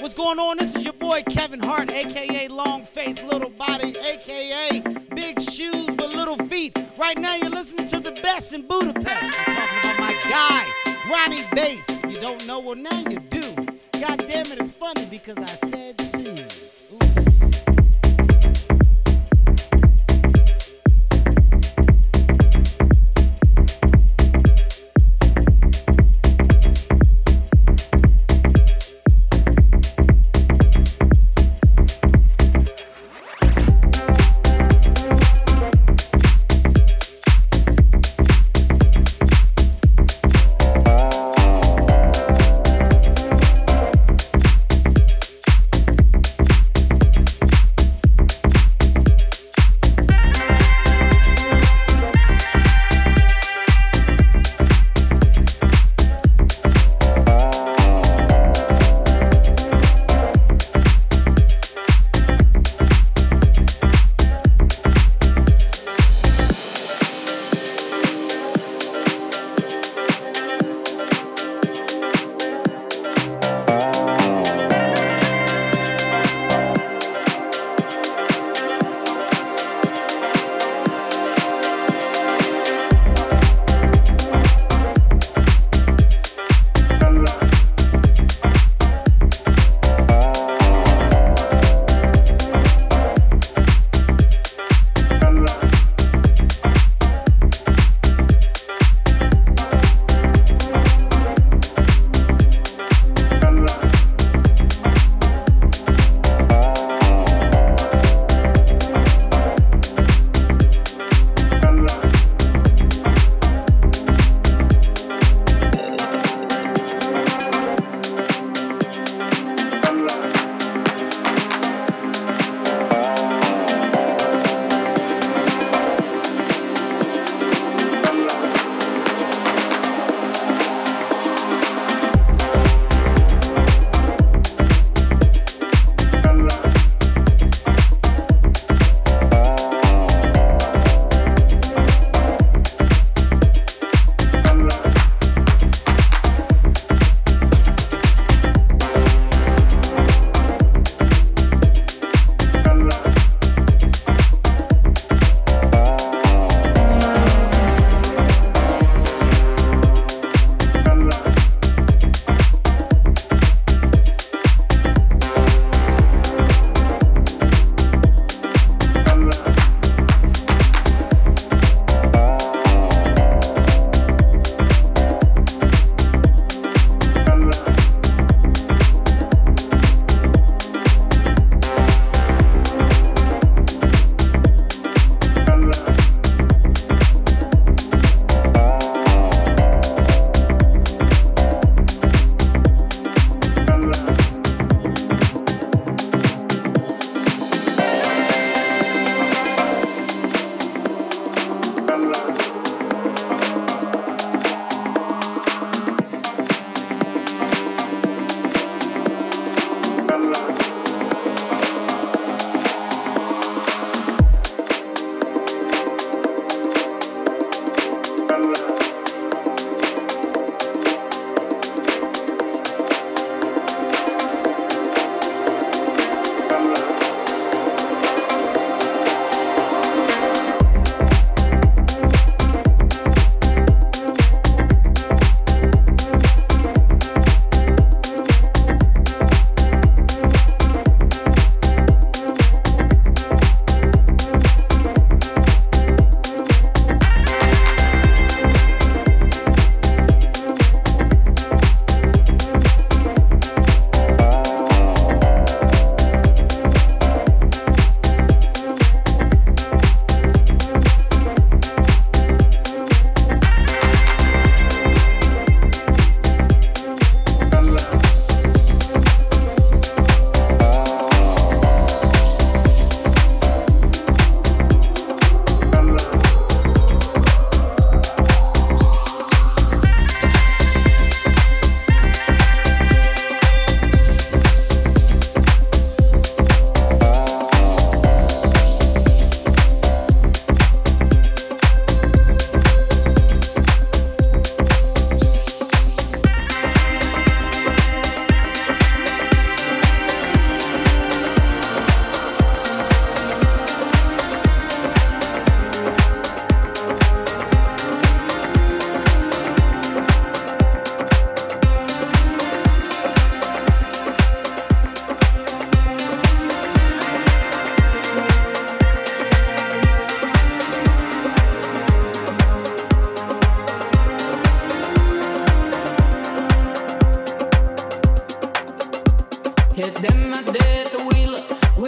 What's going on? This is your boy Kevin Hart, aka Long Face Little Body, aka Big Shoes but Little Feet. Right now you're listening to the best in Budapest. I'm talking about my guy, Rony Bass. If you don't know, well now you do. God damn it, it's funny because I said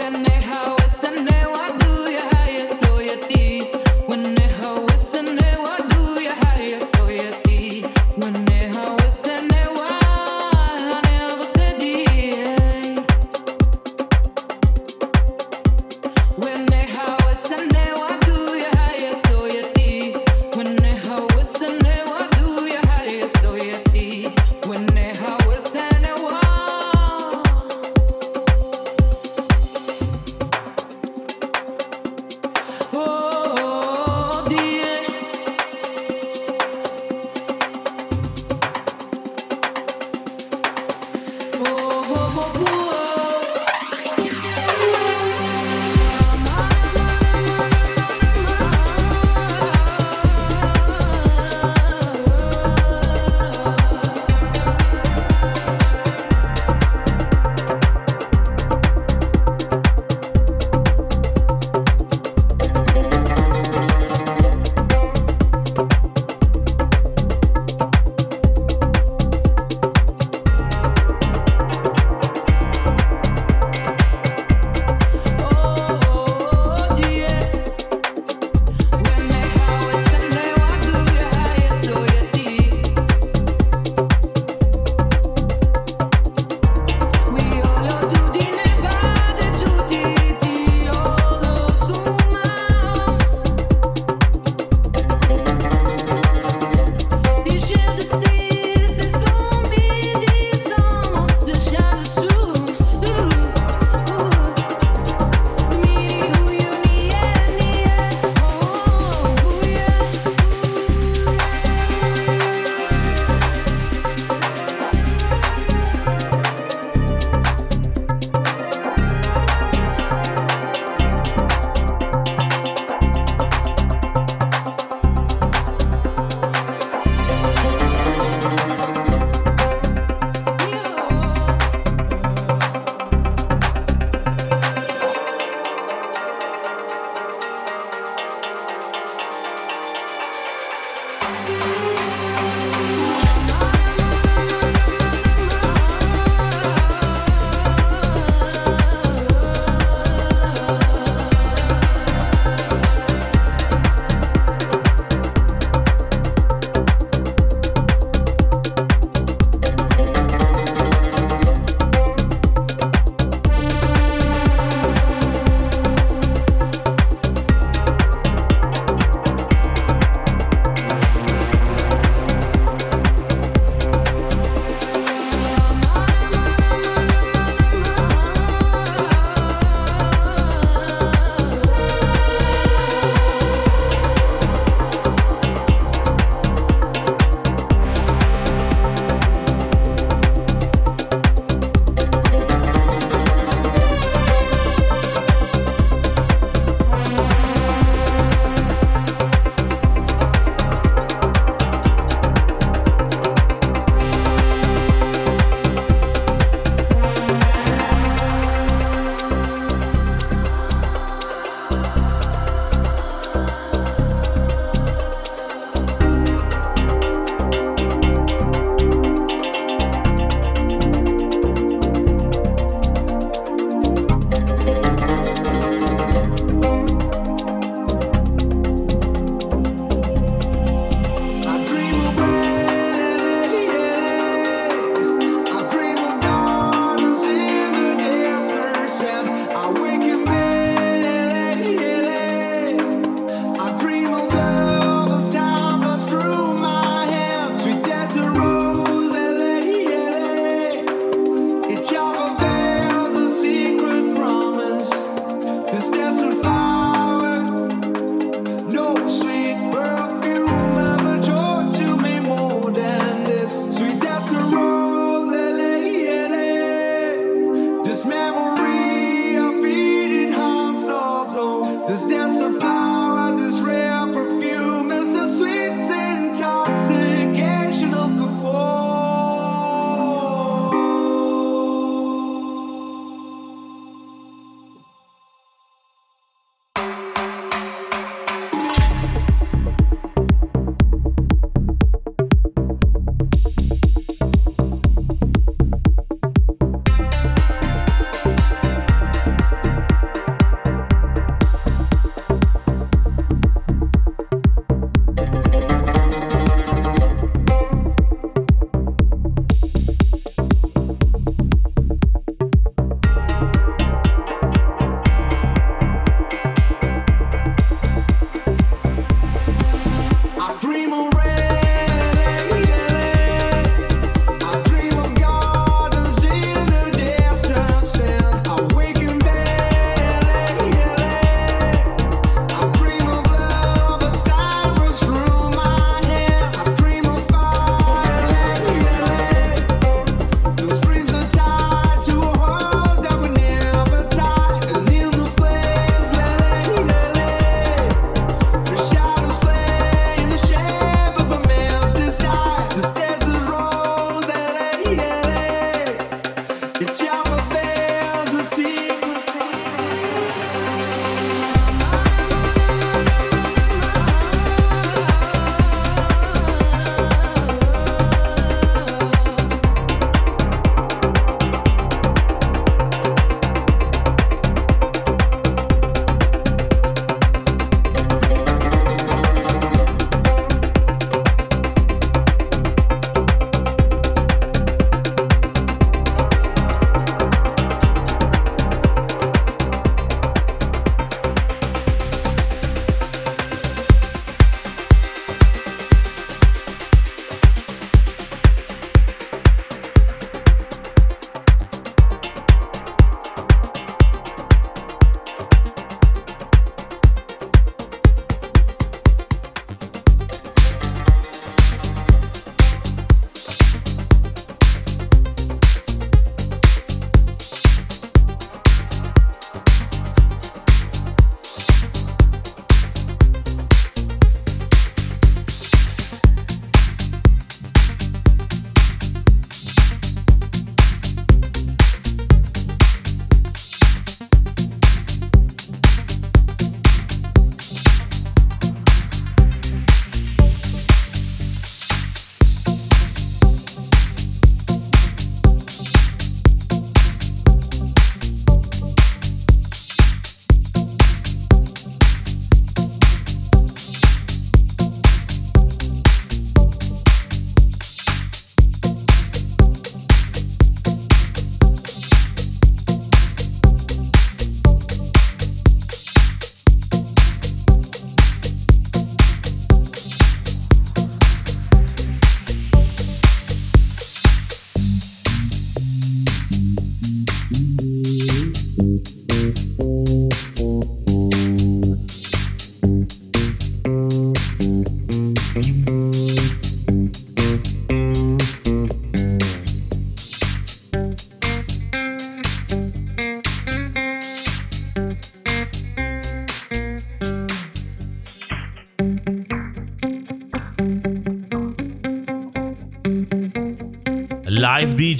and they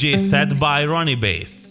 DJ set mm-hmm. by Rony Bass.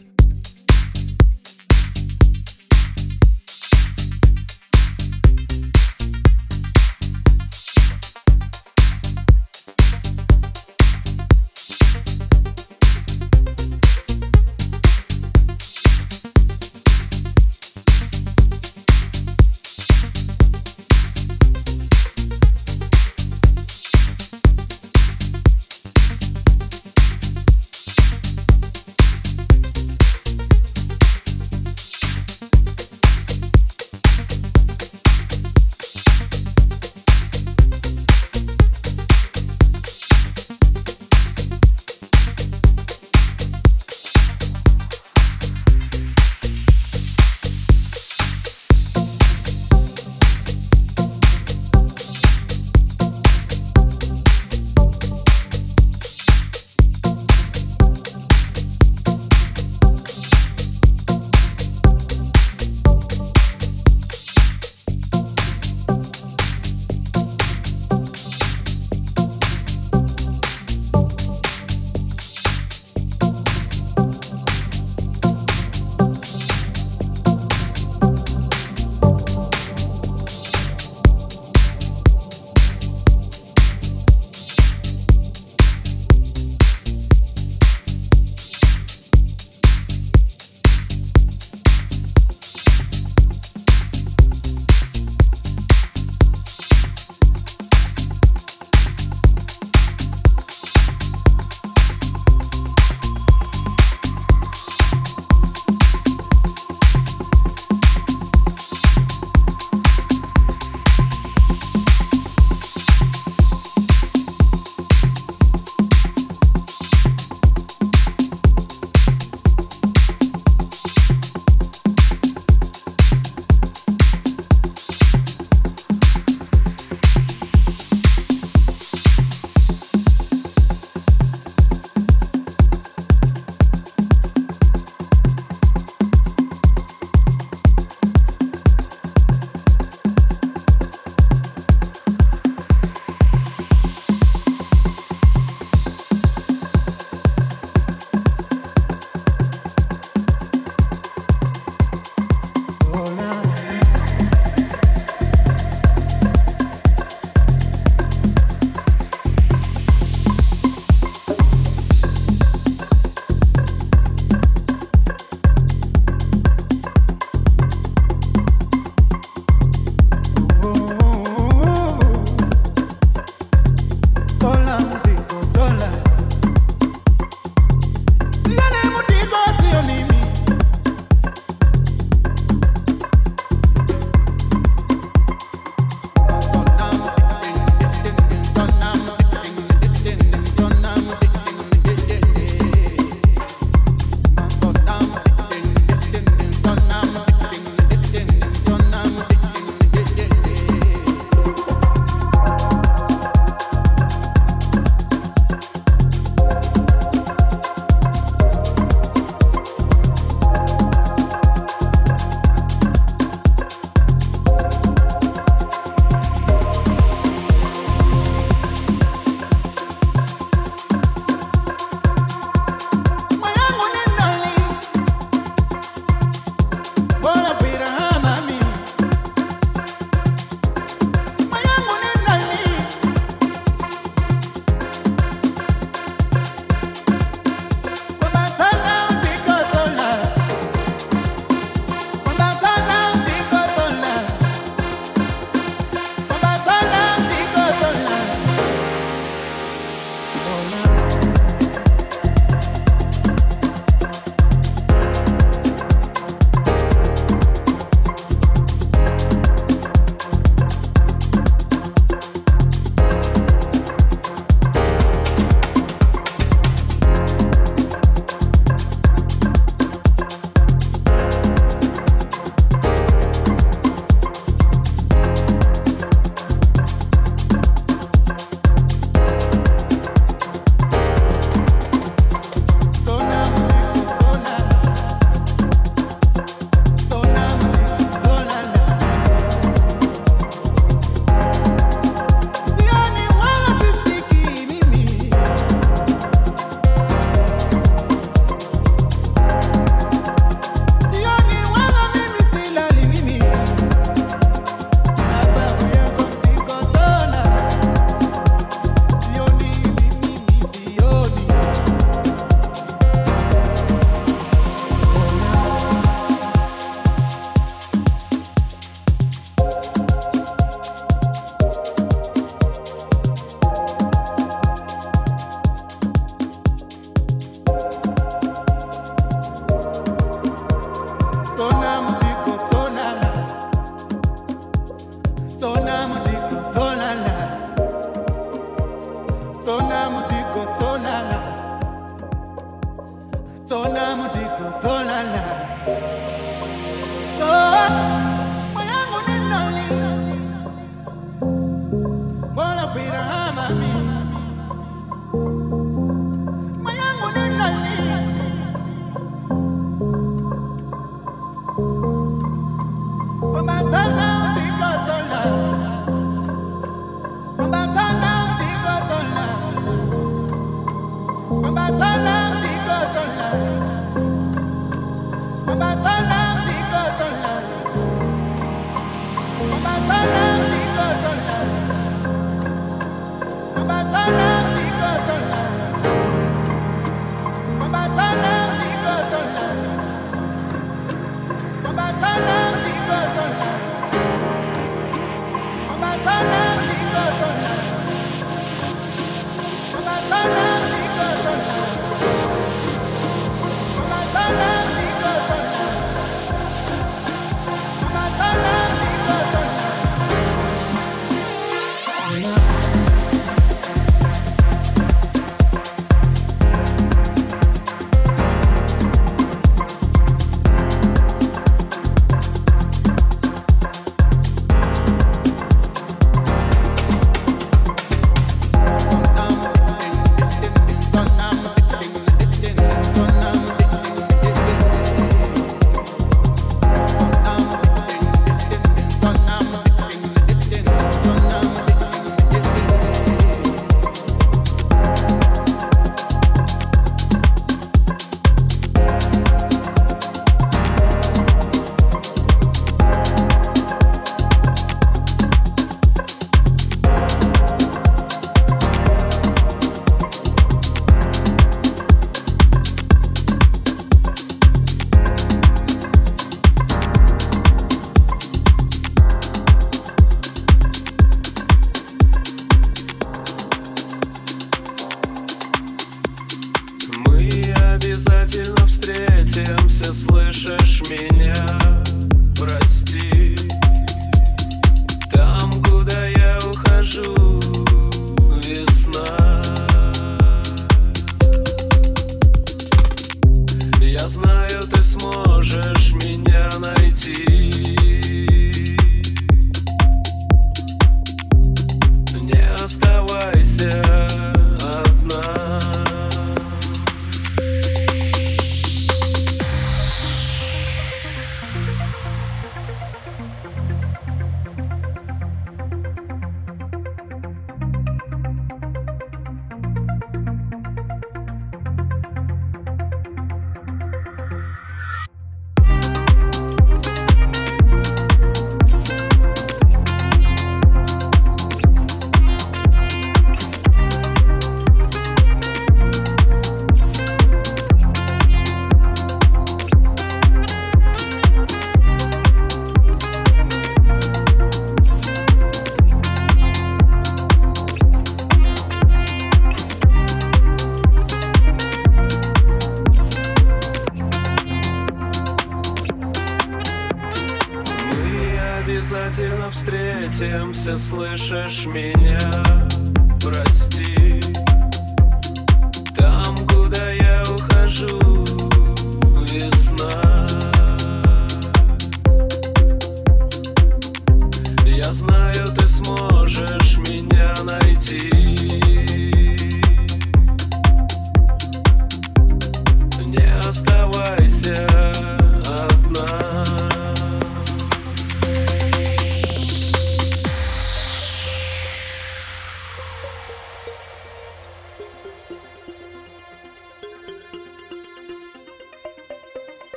Слышишь меня?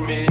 me.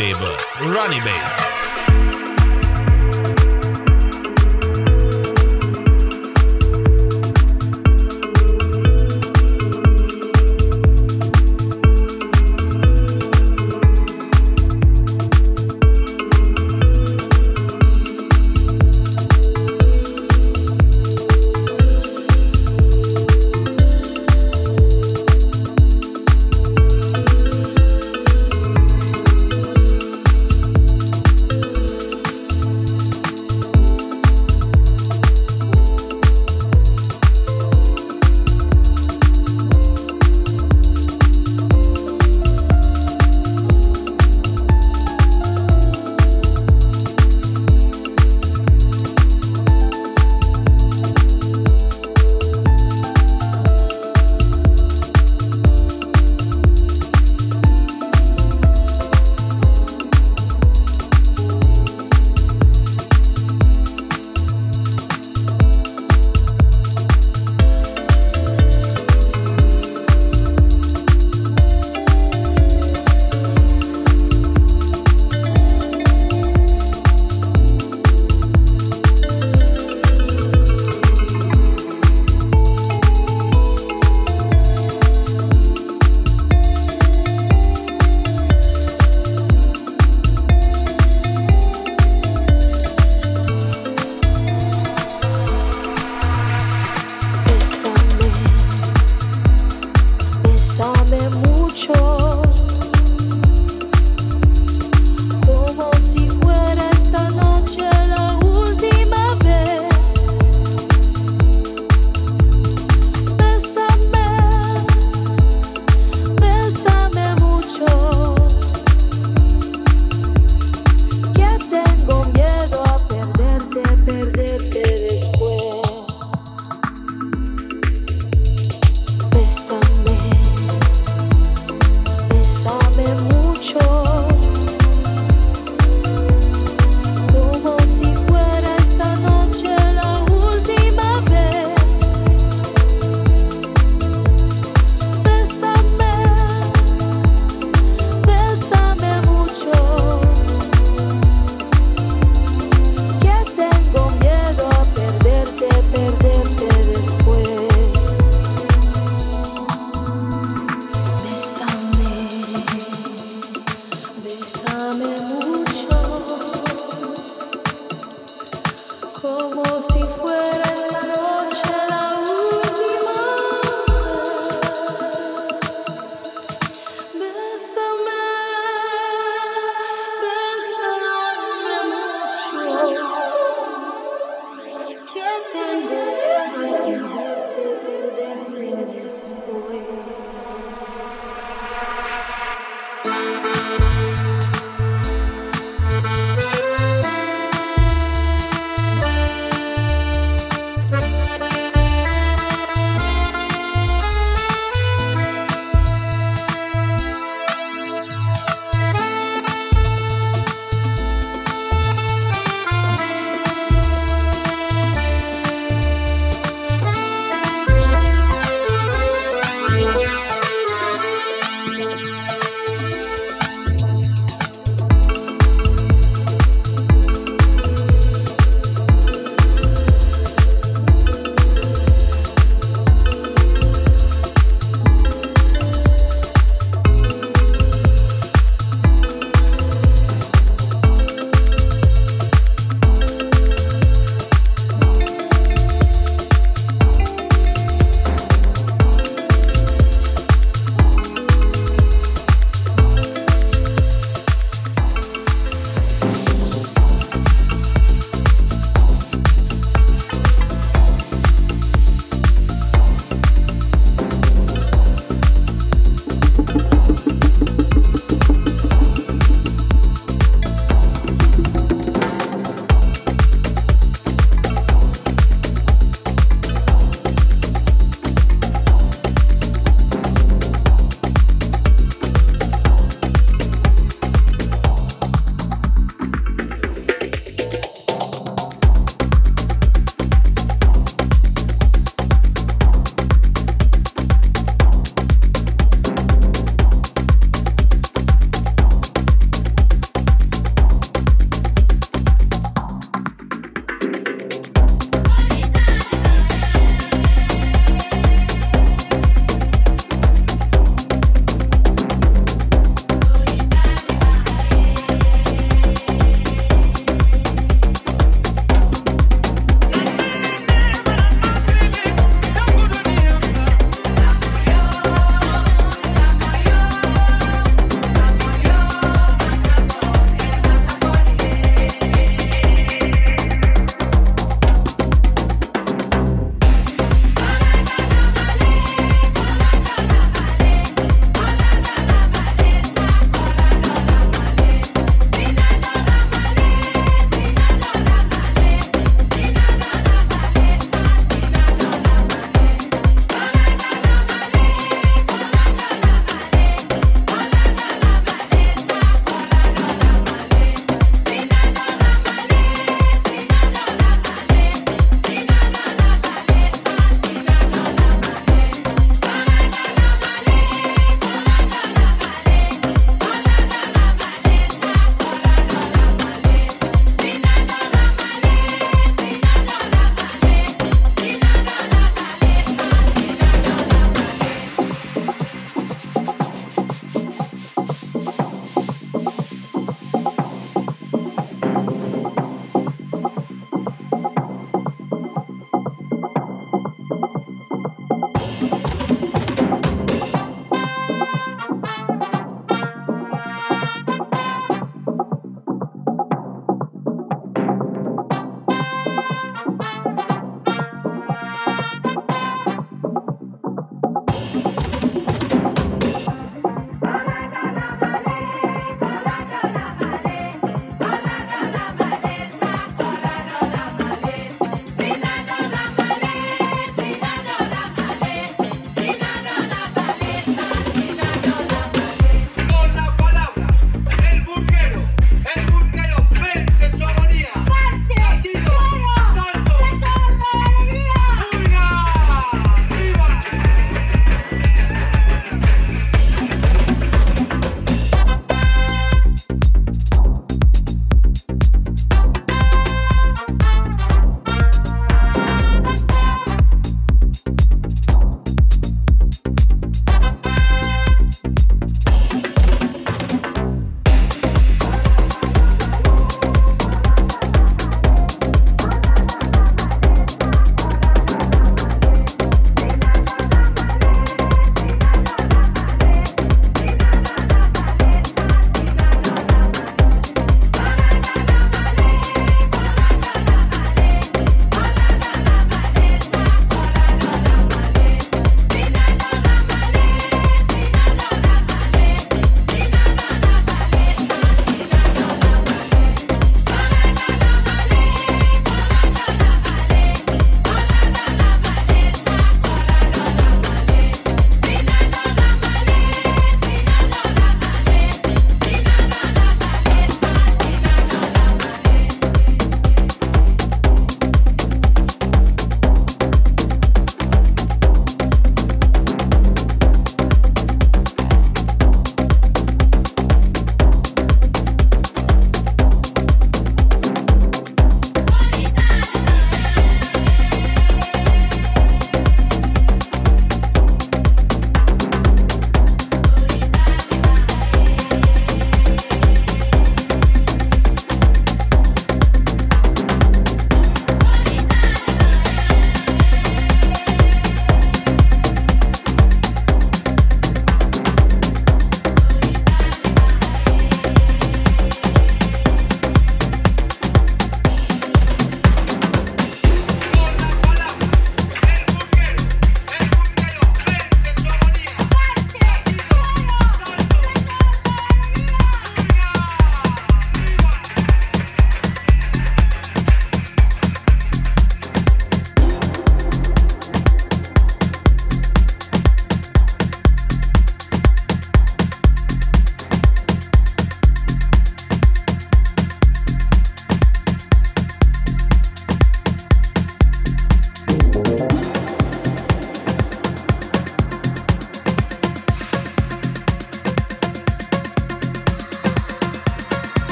Turntables. Rony Bass.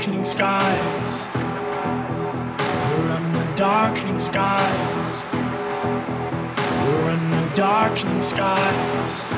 darkening skies. We're under darkening skies. We're under darkening skies.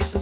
But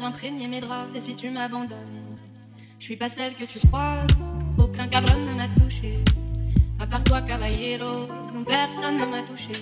pour imprégner mes draps. Et si tu m'abandonnes, je suis pas celle que tu crois. Aucun cabron ne m'a touché. À part toi, caballero, personne ne m'a touché.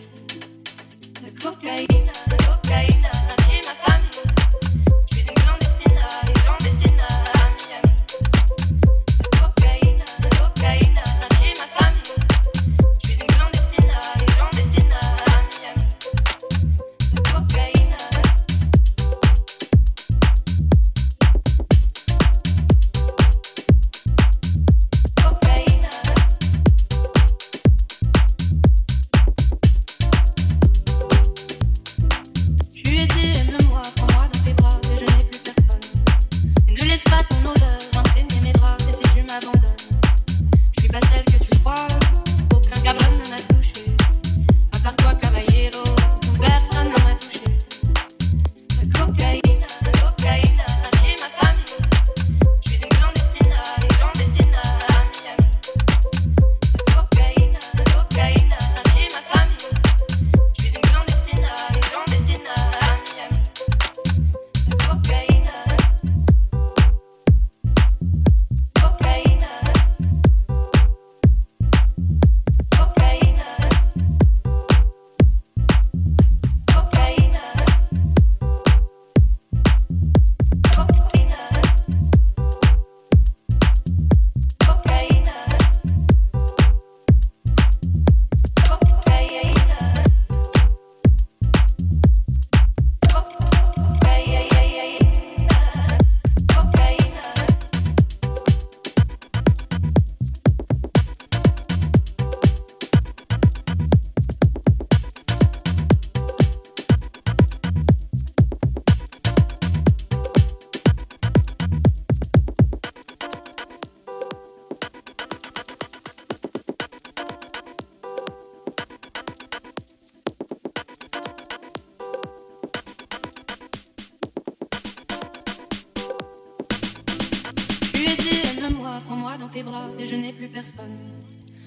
et je n'ai plus personne.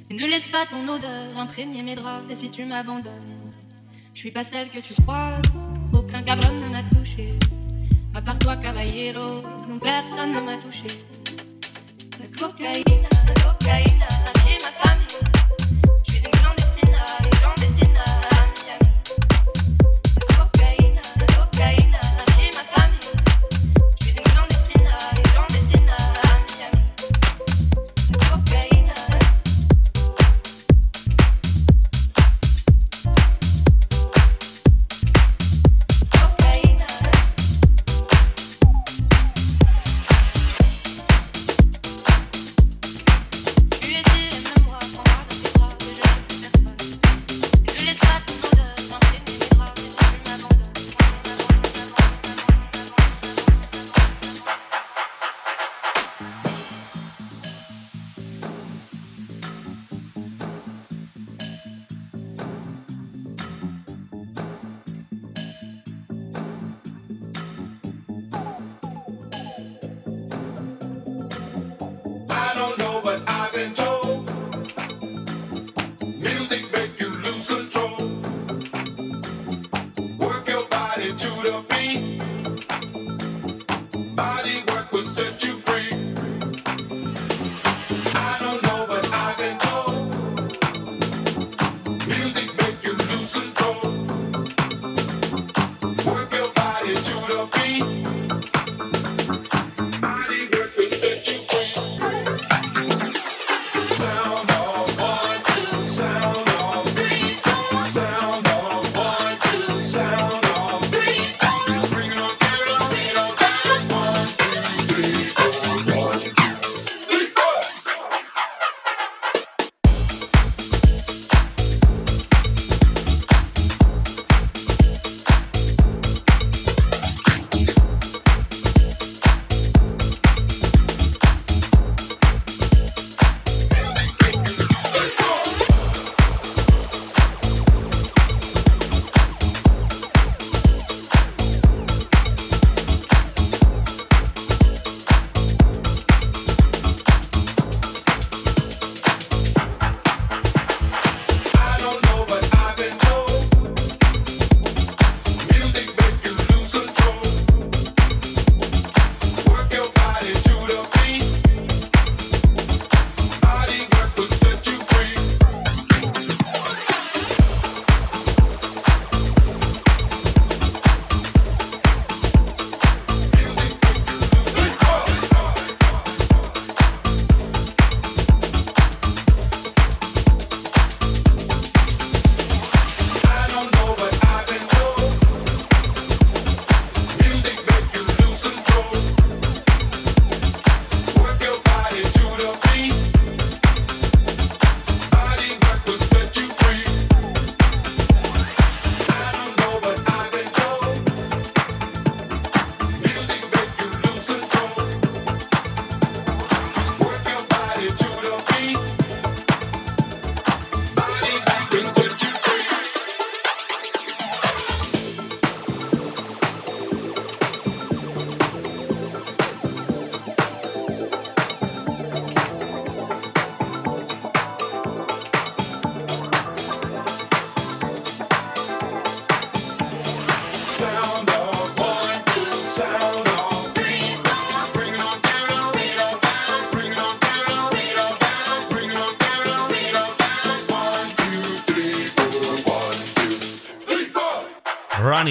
Ne laisse pas ton odeur imprégner mes draps et si tu m'abandonnes, je suis pas celle que tu crois, aucun cabron ne m'a touché. À part toi, caballero, personne ne m'a touché.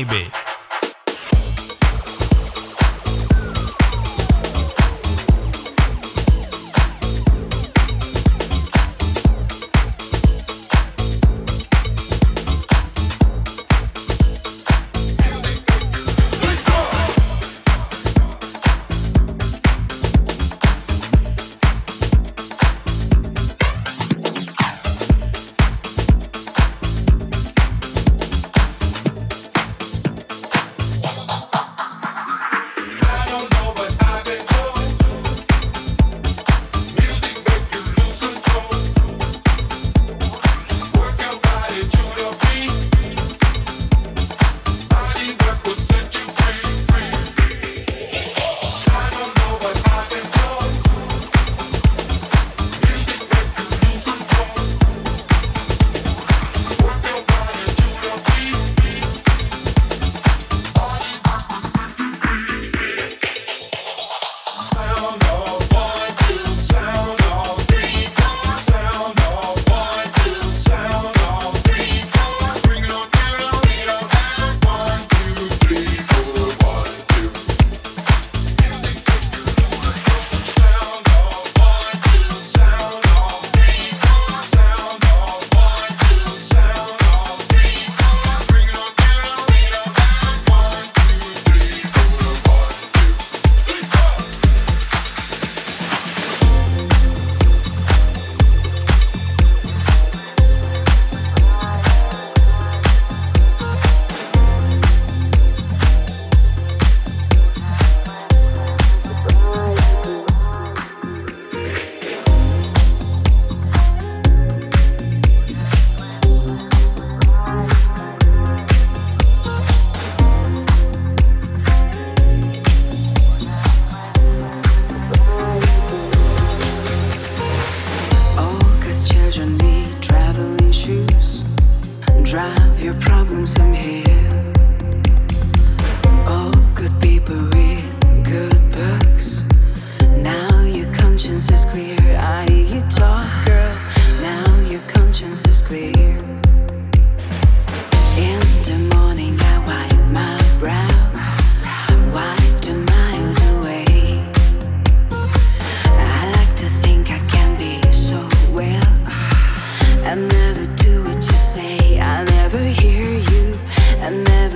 Cannabis.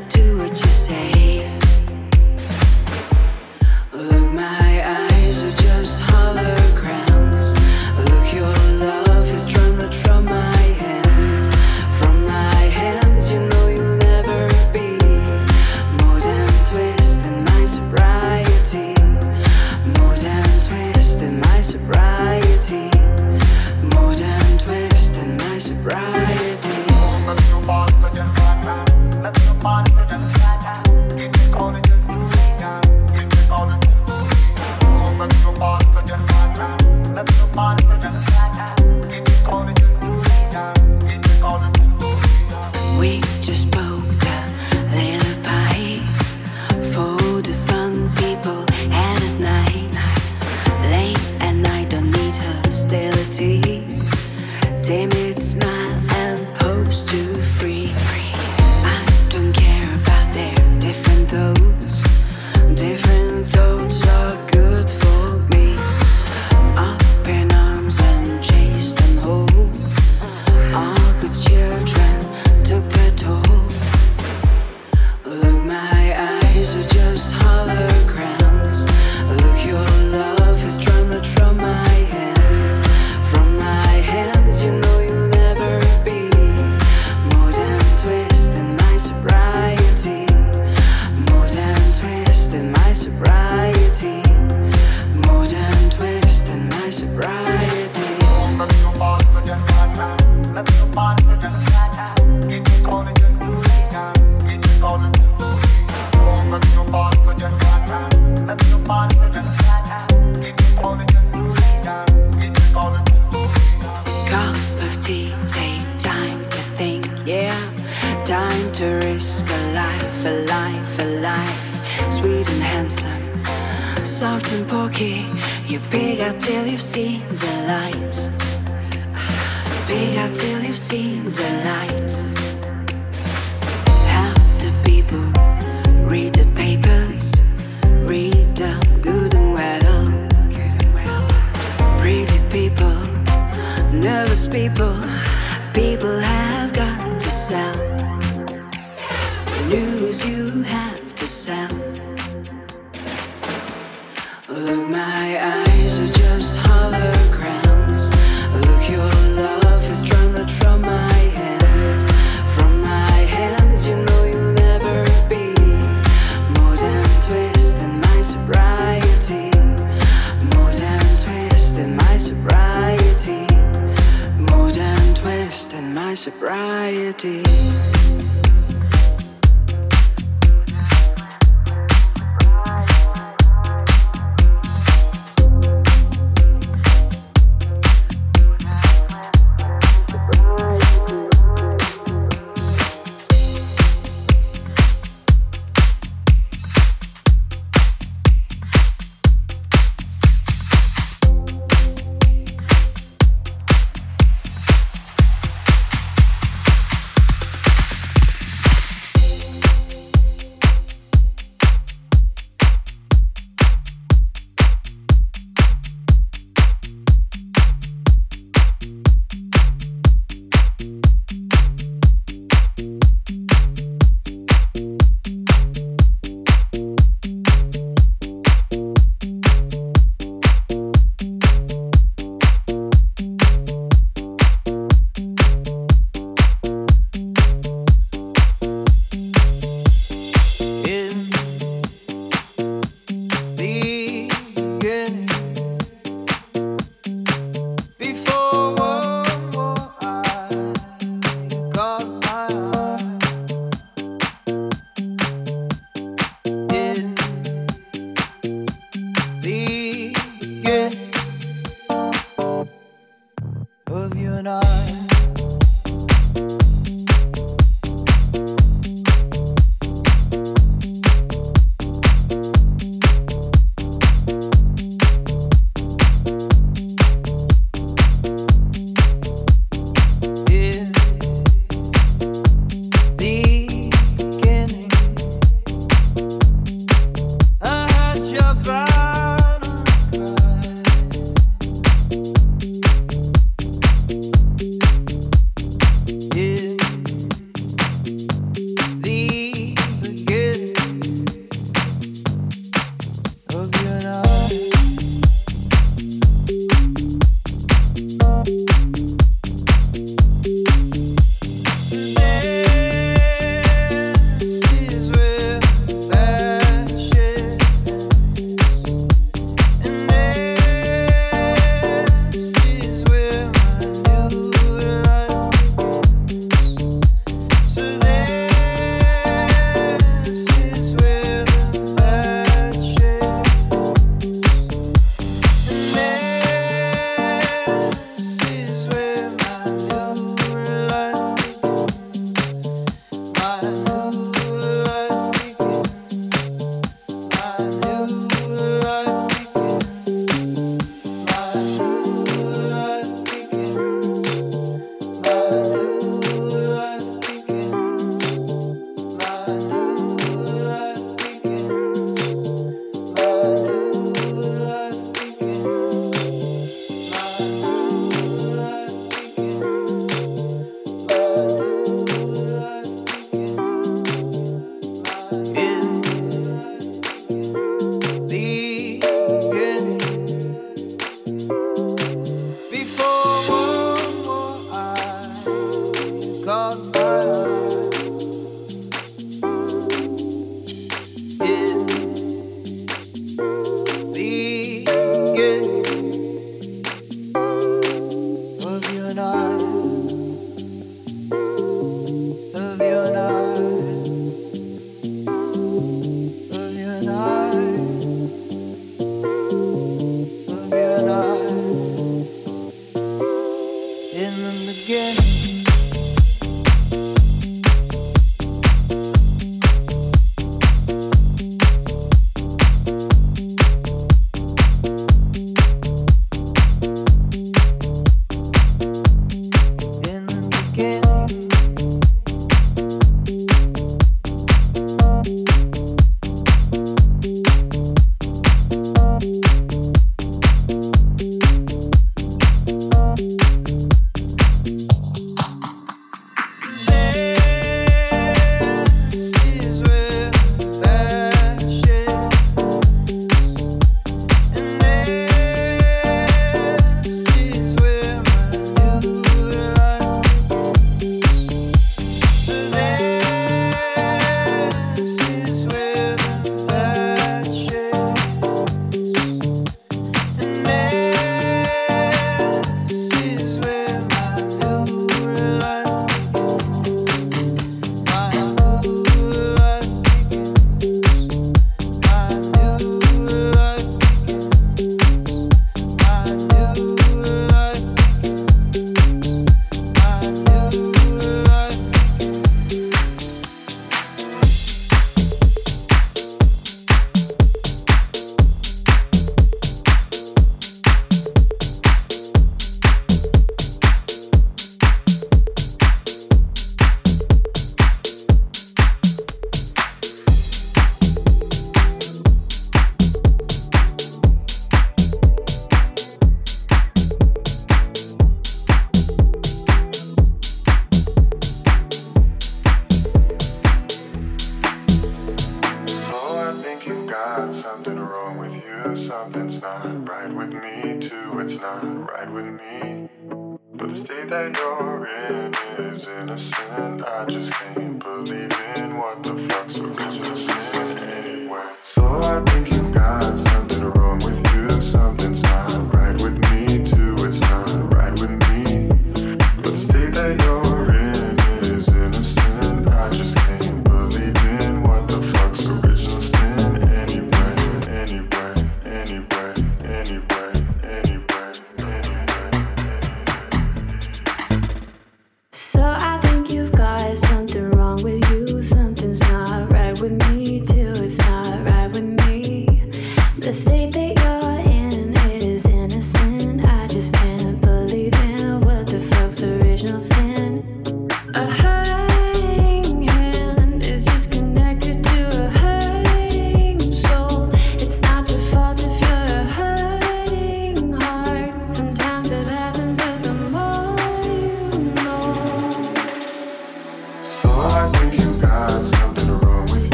Do what you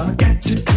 gonna get you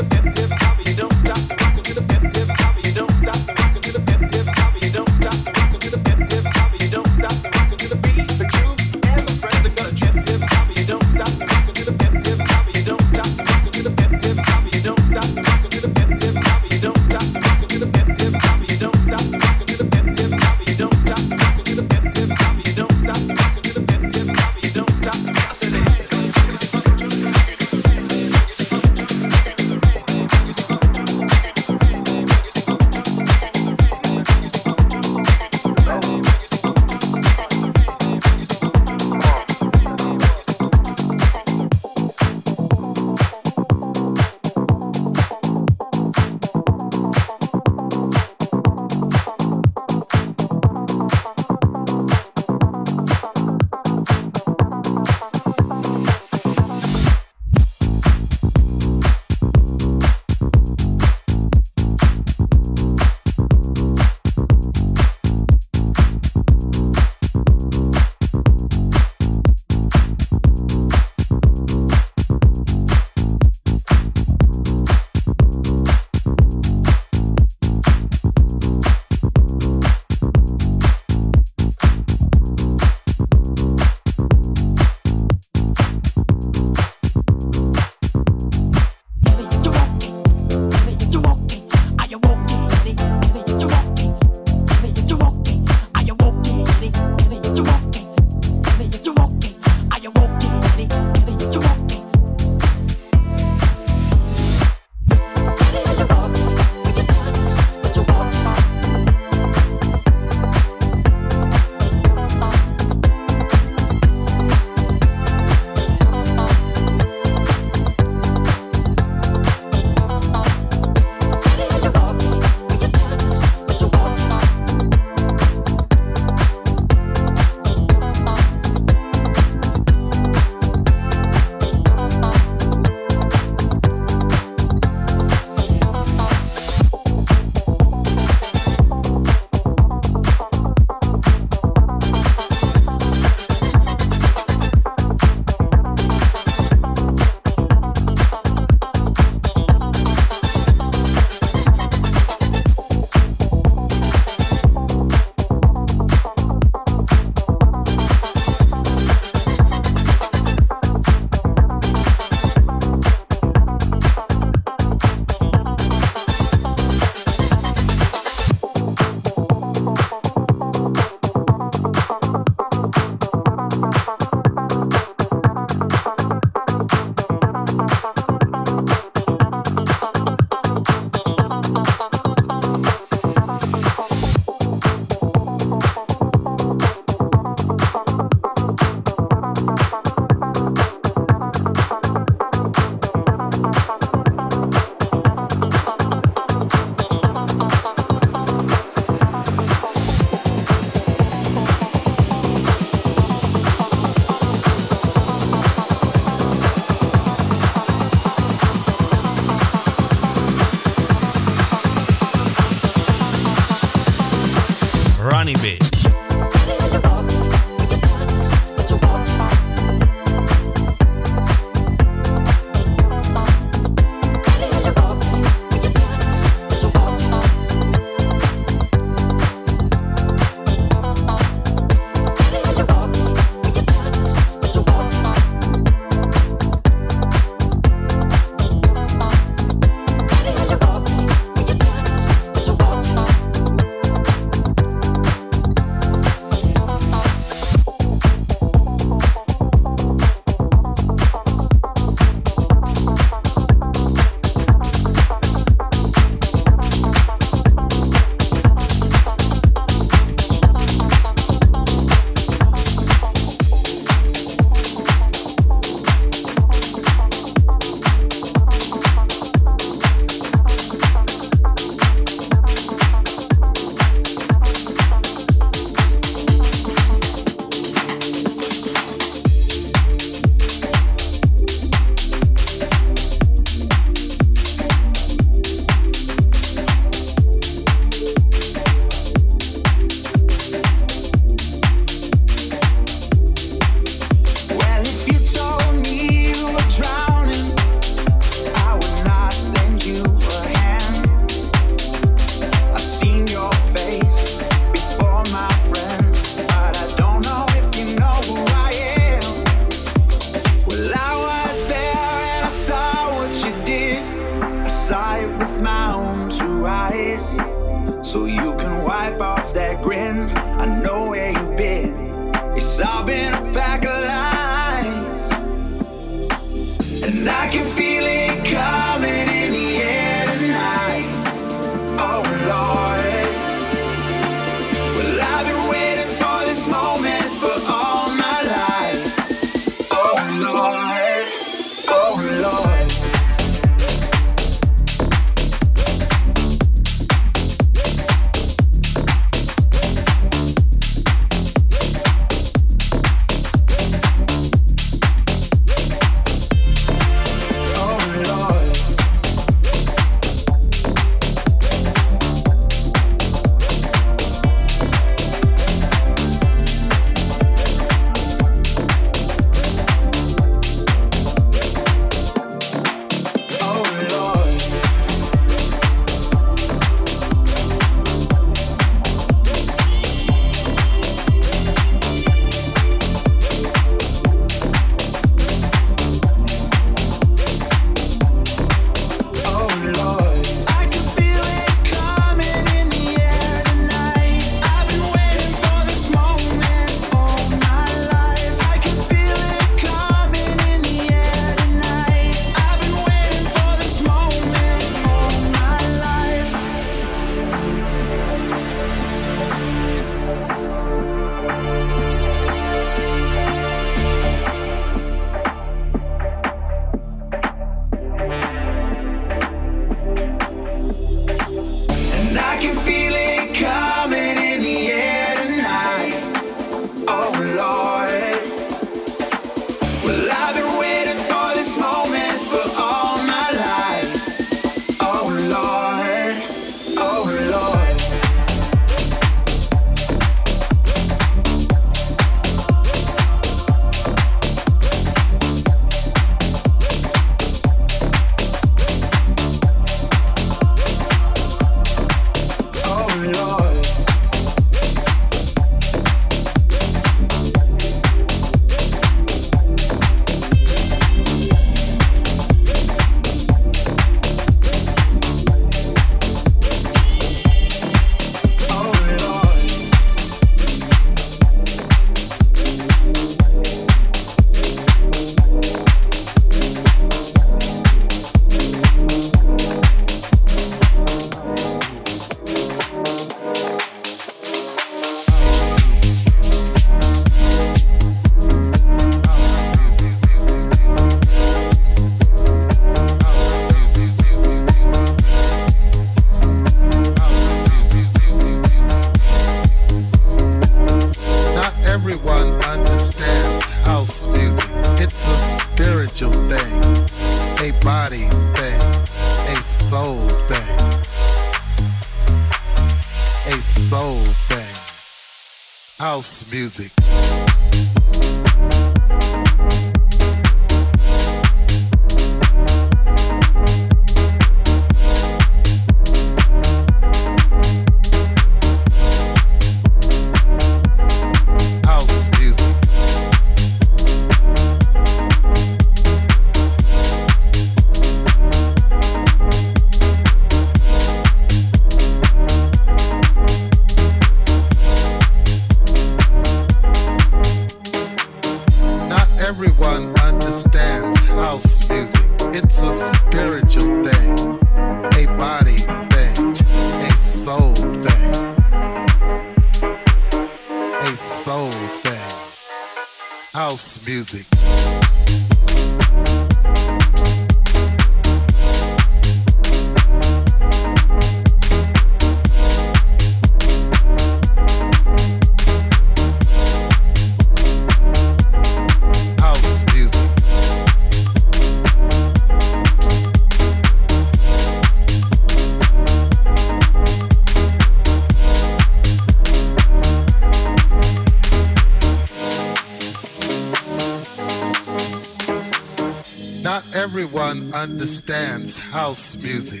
music.